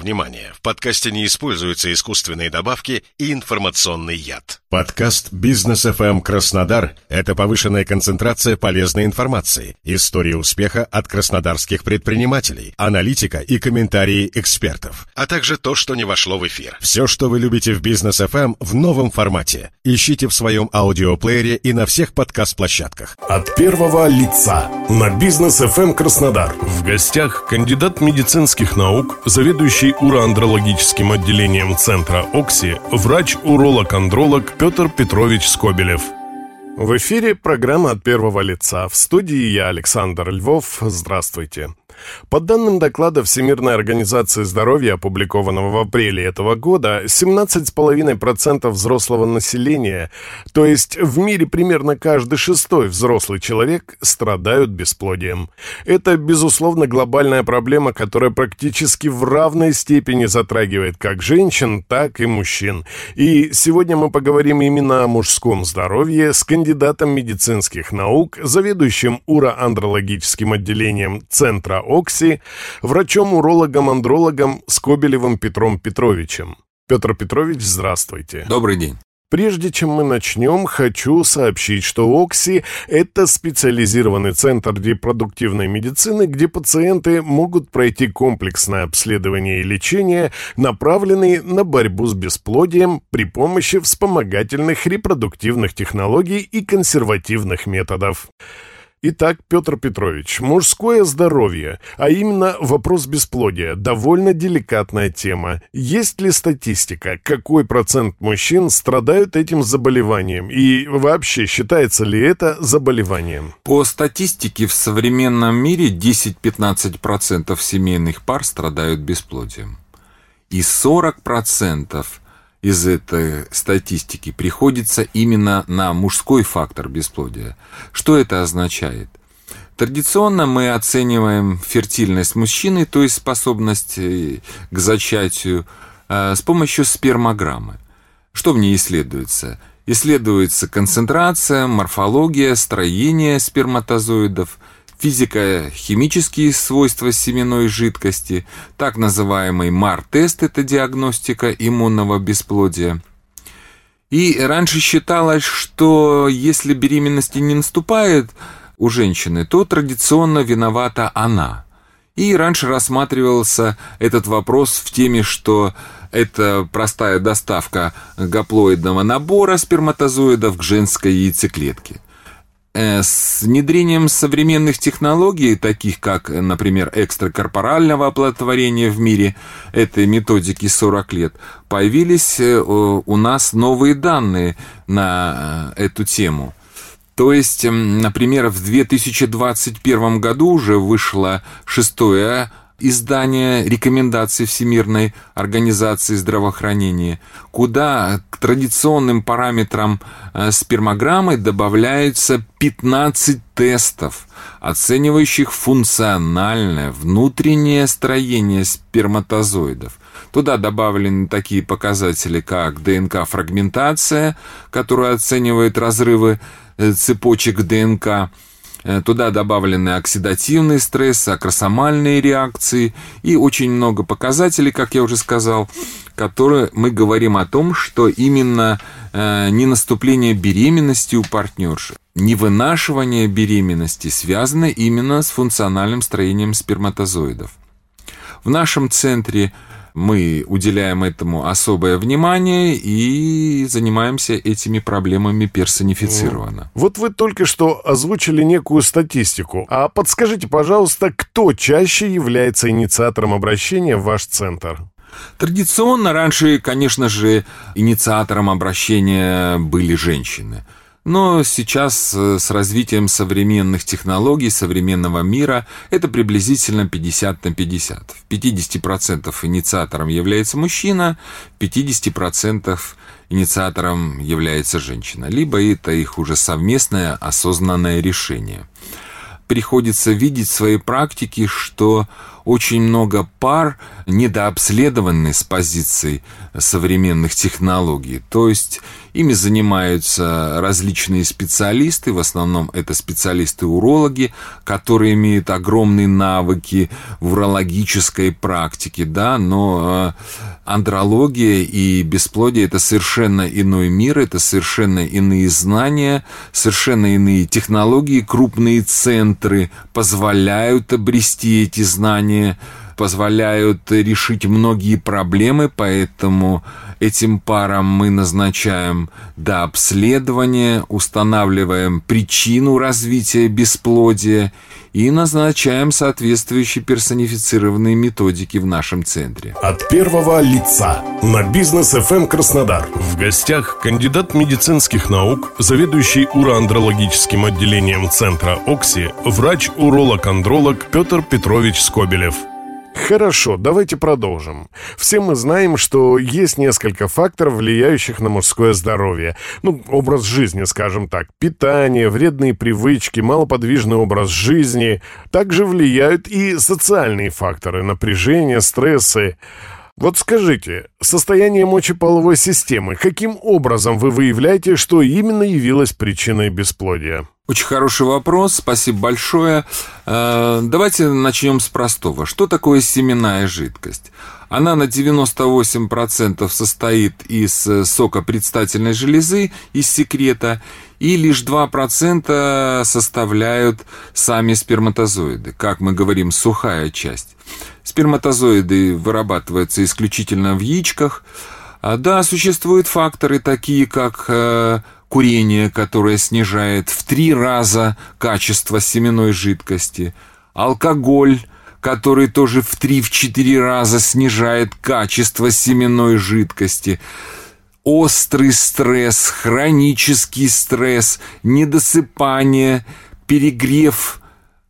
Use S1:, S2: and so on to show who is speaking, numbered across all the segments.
S1: Внимание! В подкасте не используются искусственные добавки и информационный яд.
S2: Подкаст «Бизнес FM Краснодар» — это повышенная концентрация полезной информации, истории успеха от краснодарских предпринимателей, аналитика и комментарии экспертов,
S1: а также то, что не вошло в эфир.
S2: Все, что вы любите в «Бизнес FM» в новом формате. Ищите в своем аудиоплеере и на всех подкаст-площадках.
S3: От первого лица на «Бизнес FM Краснодар». В гостях кандидат медицинских наук, заведующий уроандрологическим отделением Центра «Окси», врач-уролог-андролог Петр Петрович Скобелев. В эфире программа «От первого лица». В студии я, Александр Львов. Здравствуйте. По данным доклада Всемирной организации здоровья, опубликованного в апреле этого года, 17,5% взрослого населения, то есть в мире примерно каждый шестой взрослый человек, страдают бесплодием. Это, безусловно, глобальная проблема, которая практически в равной степени затрагивает как женщин, так и мужчин. И сегодня мы поговорим именно о мужском здоровье с кандидатом медицинских наук, заведующим уроандрологическим отделением Центра Окси, врачом-урологом-андрологом Скобелевым Петром Петровичем. Петр Петрович, здравствуйте.
S4: Добрый день.
S3: Прежде чем мы начнем, хочу сообщить, что ОКСИ – это специализированный центр репродуктивной медицины, где пациенты могут пройти комплексное обследование и лечение, направленные на борьбу с бесплодием при помощи вспомогательных репродуктивных технологий и консервативных методов. Итак, Петр Петрович, мужское здоровье, а именно вопрос бесплодия, довольно деликатная тема. Есть ли статистика, какой процент мужчин страдают этим заболеванием? И вообще, считается ли это заболеванием?
S4: По статистике в современном мире 10-15% семейных пар страдают бесплодием. И 40% из этой статистики приходится именно на мужской фактор бесплодия. Что это означает? Традиционно мы оцениваем фертильность мужчины, то есть способность э, к зачатию, э, с помощью спермограммы. Что в ней исследуется? Исследуется концентрация, морфология, строение сперматозоидов – физико-химические свойства семенной жидкости, так называемый МАР-тест – это диагностика иммунного бесплодия. И раньше считалось, что если беременности не наступает у женщины, то традиционно виновата она. И раньше рассматривался этот вопрос в теме, что это простая доставка гаплоидного набора сперматозоидов к женской яйцеклетке – с внедрением современных технологий, таких как, например, экстракорпорального оплодотворения в мире, этой методики 40 лет, появились э, у нас новые данные на э, эту тему. То есть, например, в 2021 году уже вышло шестое издание рекомендаций Всемирной организации здравоохранения, куда к традиционным параметрам э, спермограммы добавляются 15 тестов, оценивающих функциональное внутреннее строение сперматозоидов. Туда добавлены такие показатели, как ДНК-фрагментация, которая оценивает разрывы э, цепочек ДНК, туда добавлены оксидативный стресс, акросомальные реакции и очень много показателей, как я уже сказал, которые мы говорим о том, что именно э, не наступление беременности у партнерши, не вынашивание беременности связано именно с функциональным строением сперматозоидов. В нашем центре мы уделяем этому особое внимание и занимаемся этими проблемами персонифицированно.
S3: Вот вы только что озвучили некую статистику. А подскажите, пожалуйста, кто чаще является инициатором обращения в ваш центр?
S4: Традиционно раньше, конечно же, инициатором обращения были женщины – но сейчас э, с развитием современных технологий, современного мира, это приблизительно 50 на 50. В 50% инициатором является мужчина, в 50% инициатором является женщина. Либо это их уже совместное осознанное решение. Приходится видеть в своей практике, что очень много пар недообследованы с позиции современных технологий. То есть ими занимаются различные специалисты, в основном это специалисты-урологи, которые имеют огромные навыки в урологической практике, да, но э, андрология и бесплодие – это совершенно иной мир, это совершенно иные знания, совершенно иные технологии, крупные центры позволяют обрести эти знания, позволяют решить многие проблемы, поэтому этим парам мы назначаем до обследования, устанавливаем причину развития бесплодия и назначаем соответствующие персонифицированные методики в нашем центре.
S3: От первого лица на бизнес FM Краснодар. В гостях кандидат медицинских наук, заведующий уроандрологическим отделением центра ОКСИ, врач-уролог-андролог Петр Петрович Скобелев.
S5: Хорошо, давайте продолжим. Все мы знаем, что есть несколько факторов, влияющих на мужское здоровье. Ну, образ жизни, скажем так. Питание, вредные привычки, малоподвижный образ жизни. Также влияют и социальные факторы, напряжение, стрессы. Вот скажите, состояние мочеполовой системы, каким образом вы выявляете, что именно явилось причиной бесплодия?
S4: Очень хороший вопрос, спасибо большое. Э, давайте начнем с простого. Что такое семенная жидкость? Она на 98% состоит из э, сока предстательной железы, из секрета, и лишь 2% составляют сами сперматозоиды, как мы говорим, сухая часть. Сперматозоиды вырабатываются исключительно в яичках. А, да, существуют факторы такие, как э, курение, которое снижает в три раза качество семенной жидкости, алкоголь, который тоже в 3-4 раза снижает качество семенной жидкости, острый стресс, хронический стресс, недосыпание, перегрев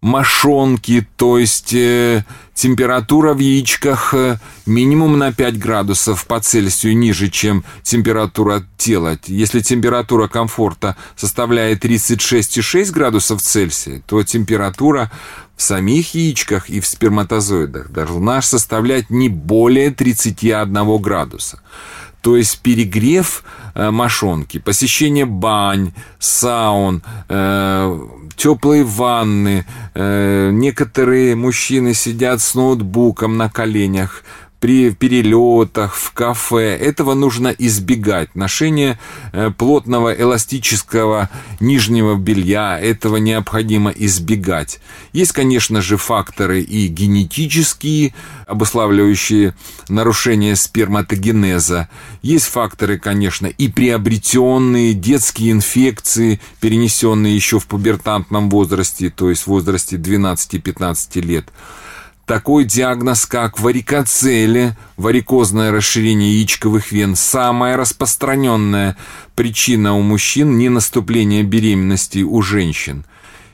S4: мошонки, то есть э, температура в яичках э, минимум на 5 градусов по Цельсию ниже, чем температура тела. Если температура комфорта составляет 36,6 градусов Цельсия, то температура в самих яичках и в сперматозоидах должна составлять не более 31 градуса. То есть перегрев э, мошонки, посещение бань, саун, э, теплые ванны. Э, некоторые мужчины сидят с ноутбуком на коленях, при перелетах, в кафе. Этого нужно избегать. Ношение э, плотного эластического нижнего белья, этого необходимо избегать. Есть, конечно же, факторы и генетические, обуславливающие нарушение сперматогенеза. Есть факторы, конечно, и приобретенные детские инфекции, перенесенные еще в пубертантном возрасте, то есть в возрасте 12-15 лет такой диагноз, как варикоцеле, варикозное расширение яичковых вен, самая распространенная причина у мужчин не наступление беременности у женщин.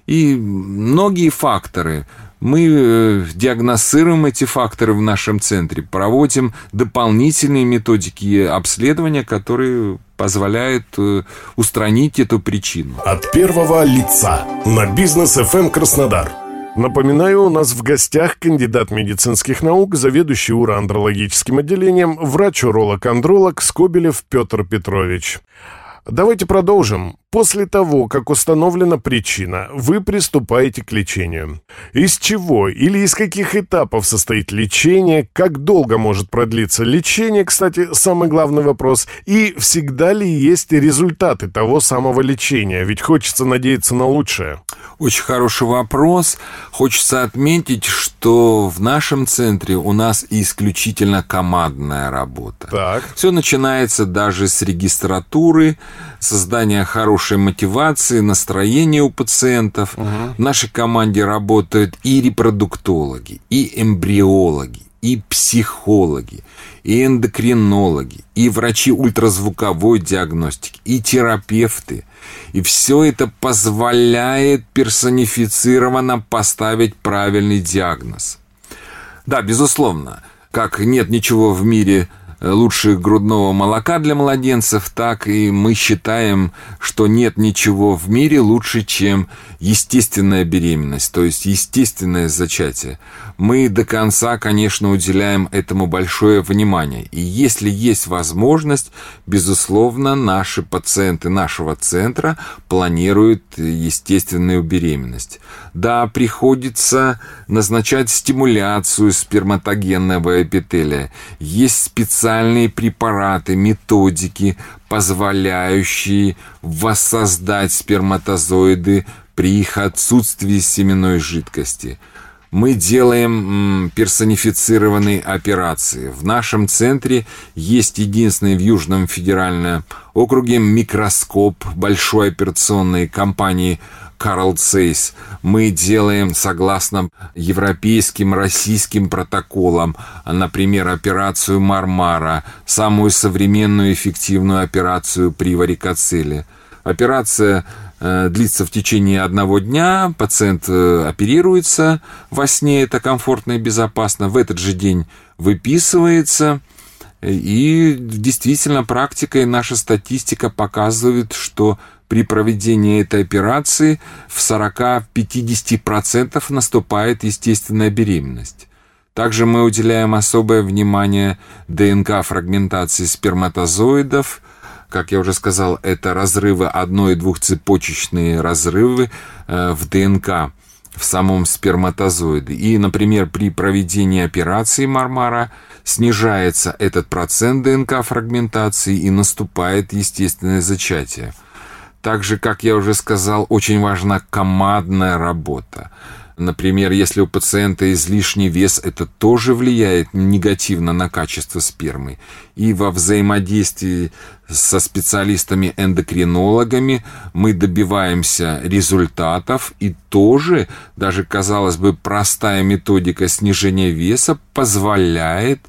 S4: И многие факторы. Мы э, диагностируем эти факторы в нашем центре, проводим дополнительные методики обследования, которые позволяют э, устранить эту причину.
S3: От первого лица на бизнес FM Краснодар.
S5: Напоминаю, у нас в гостях кандидат медицинских наук, заведующий уроандрологическим отделением, врач-уролог-андролог Скобелев Петр Петрович. Давайте продолжим. После того, как установлена причина, вы приступаете к лечению. Из чего или из каких этапов состоит лечение, как долго может продлиться лечение, кстати, самый главный вопрос, и всегда ли есть результаты того самого лечения, ведь хочется надеяться на лучшее.
S4: Очень хороший вопрос. Хочется отметить, что в нашем центре у нас исключительно командная работа.
S5: Так.
S4: Все начинается даже с регистратуры, создания хорошей мотивации, настроения у пациентов. Угу. В нашей команде работают и репродуктологи, и эмбриологи, и психологи, и эндокринологи, и врачи ультразвуковой диагностики, и терапевты – и все это позволяет персонифицированно поставить правильный диагноз. Да, безусловно, как нет ничего в мире лучше грудного молока для младенцев, так и мы считаем, что нет ничего в мире лучше, чем естественная беременность, то есть естественное зачатие. Мы до конца, конечно, уделяем этому большое внимание. И если есть возможность, безусловно, наши пациенты нашего центра планируют естественную беременность. Да, приходится назначать стимуляцию сперматогенного эпителия. Есть специальные препараты, методики, позволяющие воссоздать сперматозоиды при их отсутствии семенной жидкости – мы делаем персонифицированные операции. В нашем центре есть единственный в Южном федеральном округе микроскоп большой операционной компании Карл Цейс. Мы делаем согласно европейским, российским протоколам, например, операцию Мармара, самую современную эффективную операцию при варикоцеле. Операция Э, длится в течение одного дня, пациент э, оперируется во сне, это комфортно и безопасно, в этот же день выписывается, и действительно практика и наша статистика показывает, что при проведении этой операции в 40-50% наступает естественная беременность. Также мы уделяем особое внимание ДНК-фрагментации сперматозоидов – как я уже сказал, это разрывы одной- и двухцепочечные разрывы э, в ДНК в самом сперматозоиде. И, например, при проведении операции Мармара снижается этот процент ДНК-фрагментации и наступает естественное зачатие. Также, как я уже сказал, очень важна командная работа. Например, если у пациента излишний вес, это тоже влияет негативно на качество спермы. И во взаимодействии со специалистами-эндокринологами мы добиваемся результатов, и тоже, даже, казалось бы, простая методика снижения веса позволяет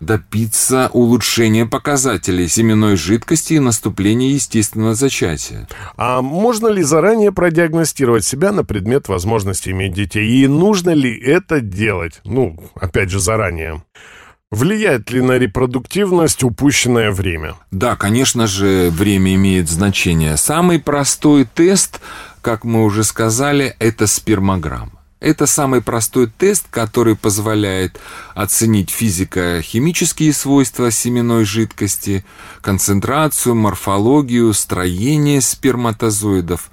S4: добиться улучшения показателей семенной жидкости и наступления естественного зачатия.
S5: А можно ли заранее продиагностировать себя на предмет возможности иметь детей? И нужно ли это делать? Ну, опять же, заранее. Влияет ли на репродуктивность упущенное время?
S4: Да, конечно же, время имеет значение. Самый простой тест, как мы уже сказали, это спермограмма. Это самый простой тест, который позволяет оценить физико-химические свойства семенной жидкости, концентрацию, морфологию, строение сперматозоидов,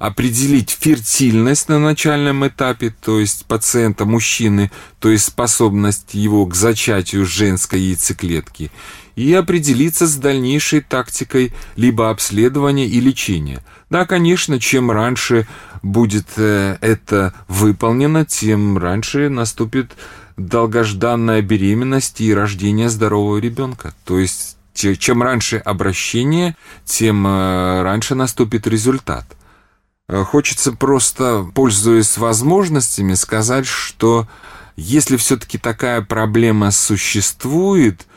S4: определить фертильность на начальном этапе, то есть пациента мужчины, то есть способность его к зачатию женской яйцеклетки, и определиться с дальнейшей тактикой либо обследования и лечения. Да, конечно, чем раньше будет э, это выполнено, тем раньше наступит долгожданная беременность и рождение здорового ребенка. То есть чем раньше обращение, тем э, раньше наступит результат. Э, хочется просто, пользуясь возможностями, сказать, что если все-таки такая проблема существует,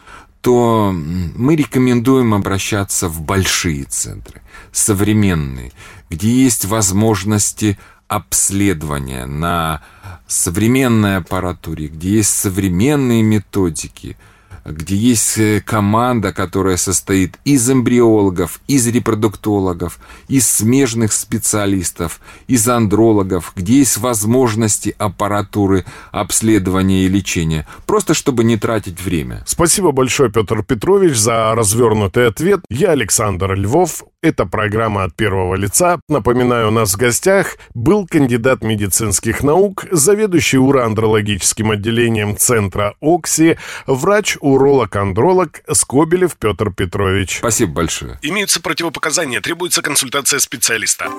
S4: то мы рекомендуем обращаться в большие центры, современные, где есть возможности обследования на современной аппаратуре, где есть современные методики – где есть э, команда, которая состоит из эмбриологов, из репродуктологов, из смежных специалистов, из андрологов, где есть возможности аппаратуры обследования и лечения, просто чтобы не тратить время.
S5: Спасибо большое, Петр Петрович, за развернутый ответ. Я Александр Львов. Это программа от первого лица. Напоминаю, у нас в гостях был кандидат медицинских наук, заведующий уроандрологическим отделением Центра ОКСИ, врач у уролог-андролог Скобелев Петр Петрович.
S4: Спасибо большое.
S3: Имеются противопоказания, требуется консультация специалиста.